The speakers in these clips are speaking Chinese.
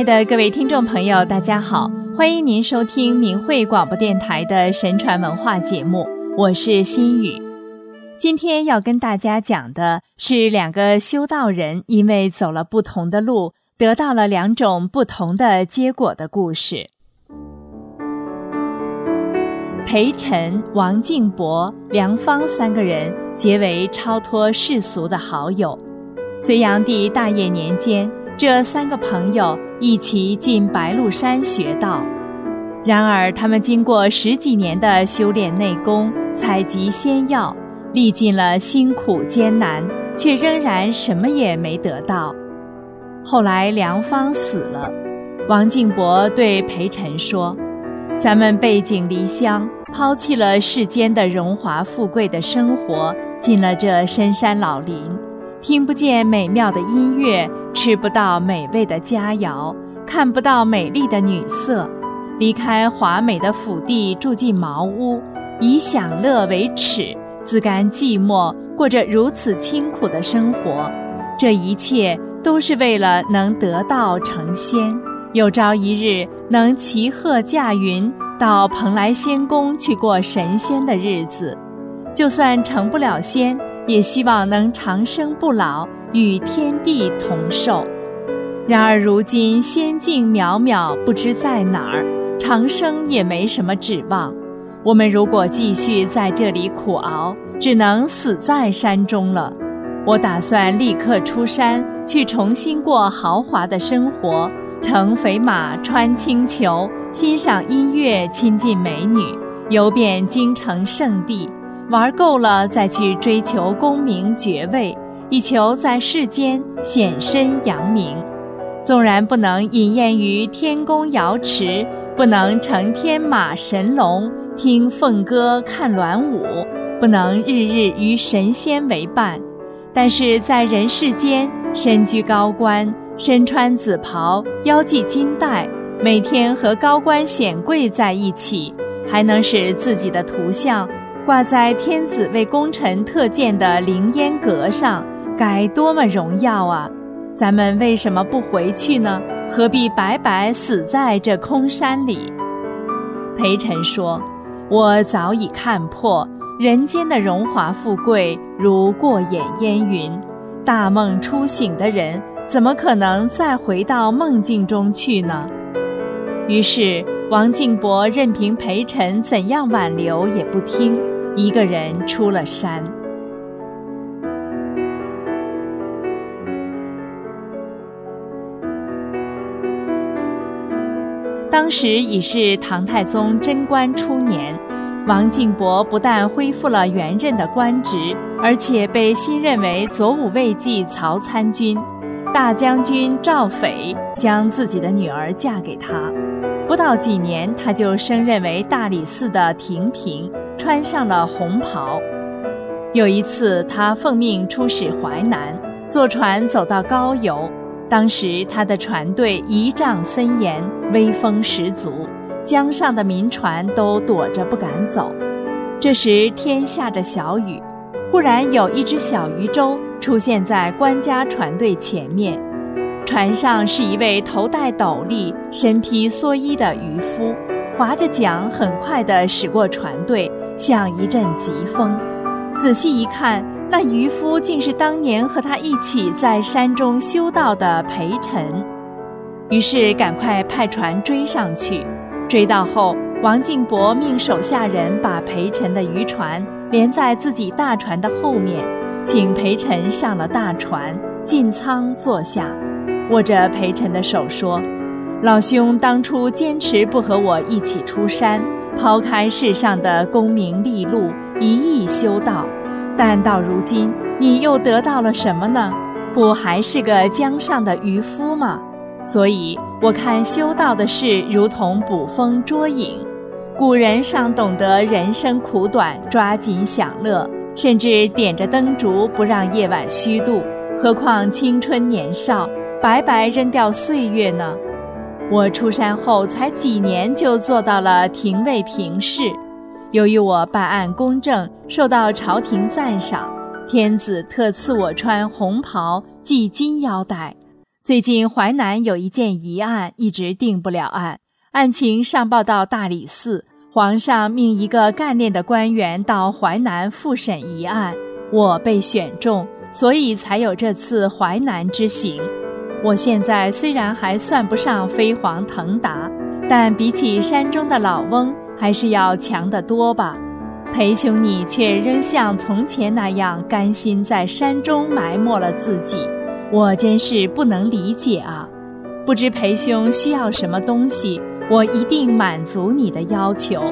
爱的各位听众朋友，大家好，欢迎您收听明慧广播电台的神传文化节目，我是心雨。今天要跟大家讲的是两个修道人因为走了不同的路，得到了两种不同的结果的故事。裴晨、王敬博、梁芳三个人结为超脱世俗的好友。隋炀帝大业年间，这三个朋友一起进白鹿山学道。然而，他们经过十几年的修炼内功、采集仙药，历尽了辛苦艰难，却仍然什么也没得到。后来，梁芳死了，王敬博对裴晨说：“咱们背井离乡，抛弃了世间的荣华富贵的生活，进了这深山老林。”听不见美妙的音乐，吃不到美味的佳肴，看不到美丽的女色，离开华美的府邸，住进茅屋，以享乐为耻，自甘寂寞，过着如此清苦的生活。这一切都是为了能得道成仙，有朝一日能骑鹤驾云到蓬莱仙宫去过神仙的日子。就算成不了仙。也希望能长生不老，与天地同寿。然而如今仙境渺渺，不知在哪儿，长生也没什么指望。我们如果继续在这里苦熬，只能死在山中了。我打算立刻出山，去重新过豪华的生活，乘肥马，穿青裘，欣赏音乐，亲近美女，游遍京城圣地。玩够了，再去追求功名爵位，以求在世间显身扬名。纵然不能饮宴于天宫瑶池，不能乘天马神龙听凤歌看鸾舞，不能日日与神仙为伴，但是在人世间身居高官，身穿紫袍，腰系金带，每天和高官显贵在一起，还能使自己的图像。挂在天子为功臣特建的凌烟阁上，该多么荣耀啊！咱们为什么不回去呢？何必白白死在这空山里？裴晨说：“我早已看破，人间的荣华富贵如过眼烟云。大梦初醒的人，怎么可能再回到梦境中去呢？”于是王敬博任凭裴晨怎样挽留，也不听。一个人出了山。当时已是唐太宗贞观初年，王敬博不但恢复了原任的官职，而且被新任为左武卫记曹参军，大将军赵斐将自己的女儿嫁给他。不到几年，他就升任为大理寺的廷平。穿上了红袍。有一次，他奉命出使淮南，坐船走到高邮。当时他的船队仪仗森严，威风十足，江上的民船都躲着不敢走。这时天下着小雨，忽然有一只小渔舟出现在官家船队前面，船上是一位头戴斗笠、身披蓑衣的渔夫，划着桨，很快地驶过船队。像一阵疾风，仔细一看，那渔夫竟是当年和他一起在山中修道的裴晨。于是赶快派船追上去。追到后，王敬博命手下人把裴晨的渔船连在自己大船的后面，请裴晨上了大船，进舱坐下，握着裴晨的手说：“老兄当初坚持不和我一起出山。”抛开世上的功名利禄，一意修道，但到如今，你又得到了什么呢？不还是个江上的渔夫吗？所以我看修道的事如同捕风捉影。古人尚懂得人生苦短，抓紧享乐，甚至点着灯烛不让夜晚虚度，何况青春年少，白白扔掉岁月呢？我出山后才几年就做到了廷尉平事，由于我办案公正，受到朝廷赞赏，天子特赐我穿红袍系金腰带。最近淮南有一件疑案，一直定不了案。案情上报到大理寺，皇上命一个干练的官员到淮南复审疑案。我被选中，所以才有这次淮南之行。我现在虽然还算不上飞黄腾达，但比起山中的老翁，还是要强得多吧。裴兄，你却仍像从前那样甘心在山中埋没了自己。我真是不能理解啊！不知裴兄需要什么东西，我一定满足你的要求。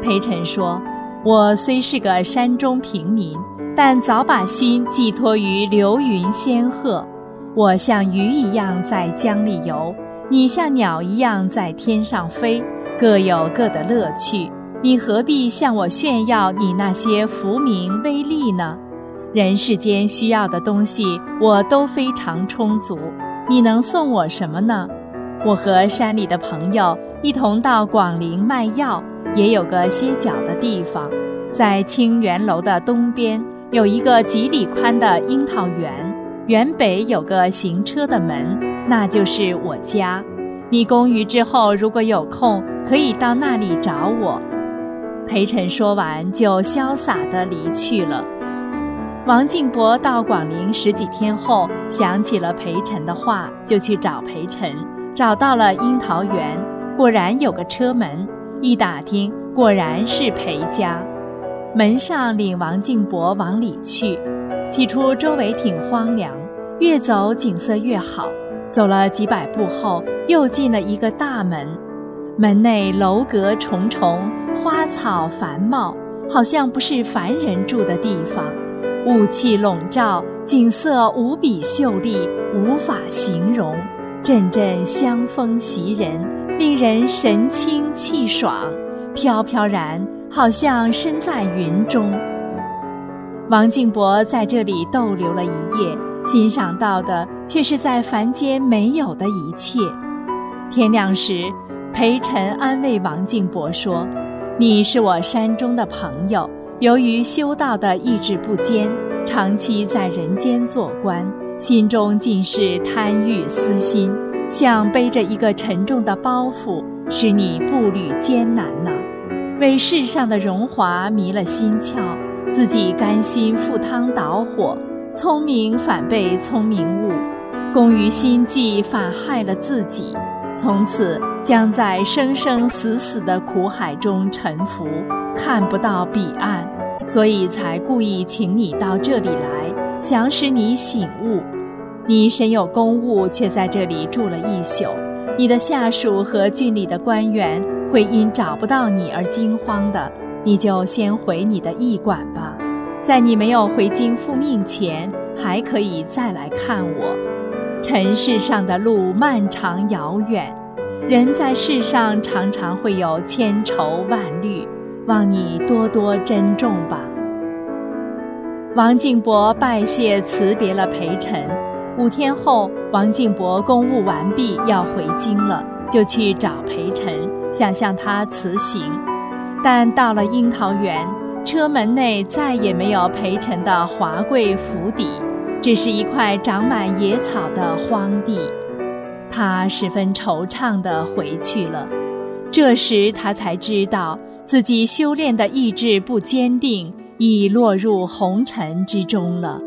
裴晨说：“我虽是个山中平民，但早把心寄托于流云仙鹤。我像鱼一样在江里游，你像鸟一样在天上飞。”各有各的乐趣，你何必向我炫耀你那些浮名威利呢？人世间需要的东西我都非常充足，你能送我什么呢？我和山里的朋友一同到广陵卖药，也有个歇脚的地方，在清源楼的东边有一个几里宽的樱桃园，园北有个行车的门，那就是我家。你公余之后，如果有空，可以到那里找我。裴晨说完，就潇洒地离去了。王敬伯到广陵十几天后，想起了裴晨的话，就去找裴晨，找到了樱桃园，果然有个车门，一打听，果然是裴家。门上领王敬伯往里去，起初周围挺荒凉，越走景色越好。走了几百步后，又进了一个大门，门内楼阁重重，花草繁茂，好像不是凡人住的地方。雾气笼罩，景色无比秀丽，无法形容。阵阵香风袭人，令人神清气爽，飘飘然，好像身在云中。王敬伯在这里逗留了一夜。欣赏到的却是在凡间没有的一切。天亮时，裴晨安慰王敬伯说：“你是我山中的朋友，由于修道的意志不坚，长期在人间做官，心中尽是贪欲私心，像背着一个沉重的包袱，使你步履艰难呢。为世上的荣华迷了心窍，自己甘心赴汤蹈火。”聪明反被聪明误，功于心计反害了自己，从此将在生生死死的苦海中沉浮，看不到彼岸，所以才故意请你到这里来，想使你醒悟。你身有公务，却在这里住了一宿，你的下属和郡里的官员会因找不到你而惊慌的，你就先回你的驿馆吧。在你没有回京复命前，还可以再来看我。尘世上的路漫长遥远，人在世上常常会有千愁万虑，望你多多珍重吧。王敬博拜谢辞别了裴晨。五天后，王敬博公务完毕，要回京了，就去找裴晨，想向他辞行，但到了樱桃园。车门内再也没有陪臣的华贵府邸，只是一块长满野草的荒地。他十分惆怅地回去了。这时他才知道自己修炼的意志不坚定，已落入红尘之中了。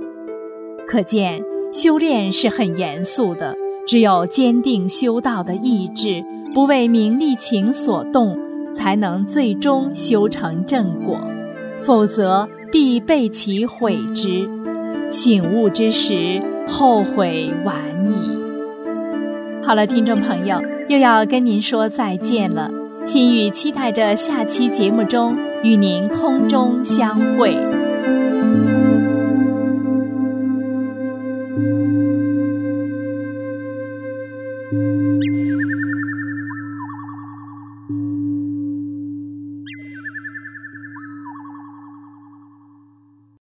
可见修炼是很严肃的，只有坚定修道的意志，不为名利情所动，才能最终修成正果。否则必被其毁之，醒悟之时，后悔晚矣。好了，听众朋友，又要跟您说再见了。心雨期待着下期节目中与您空中相会。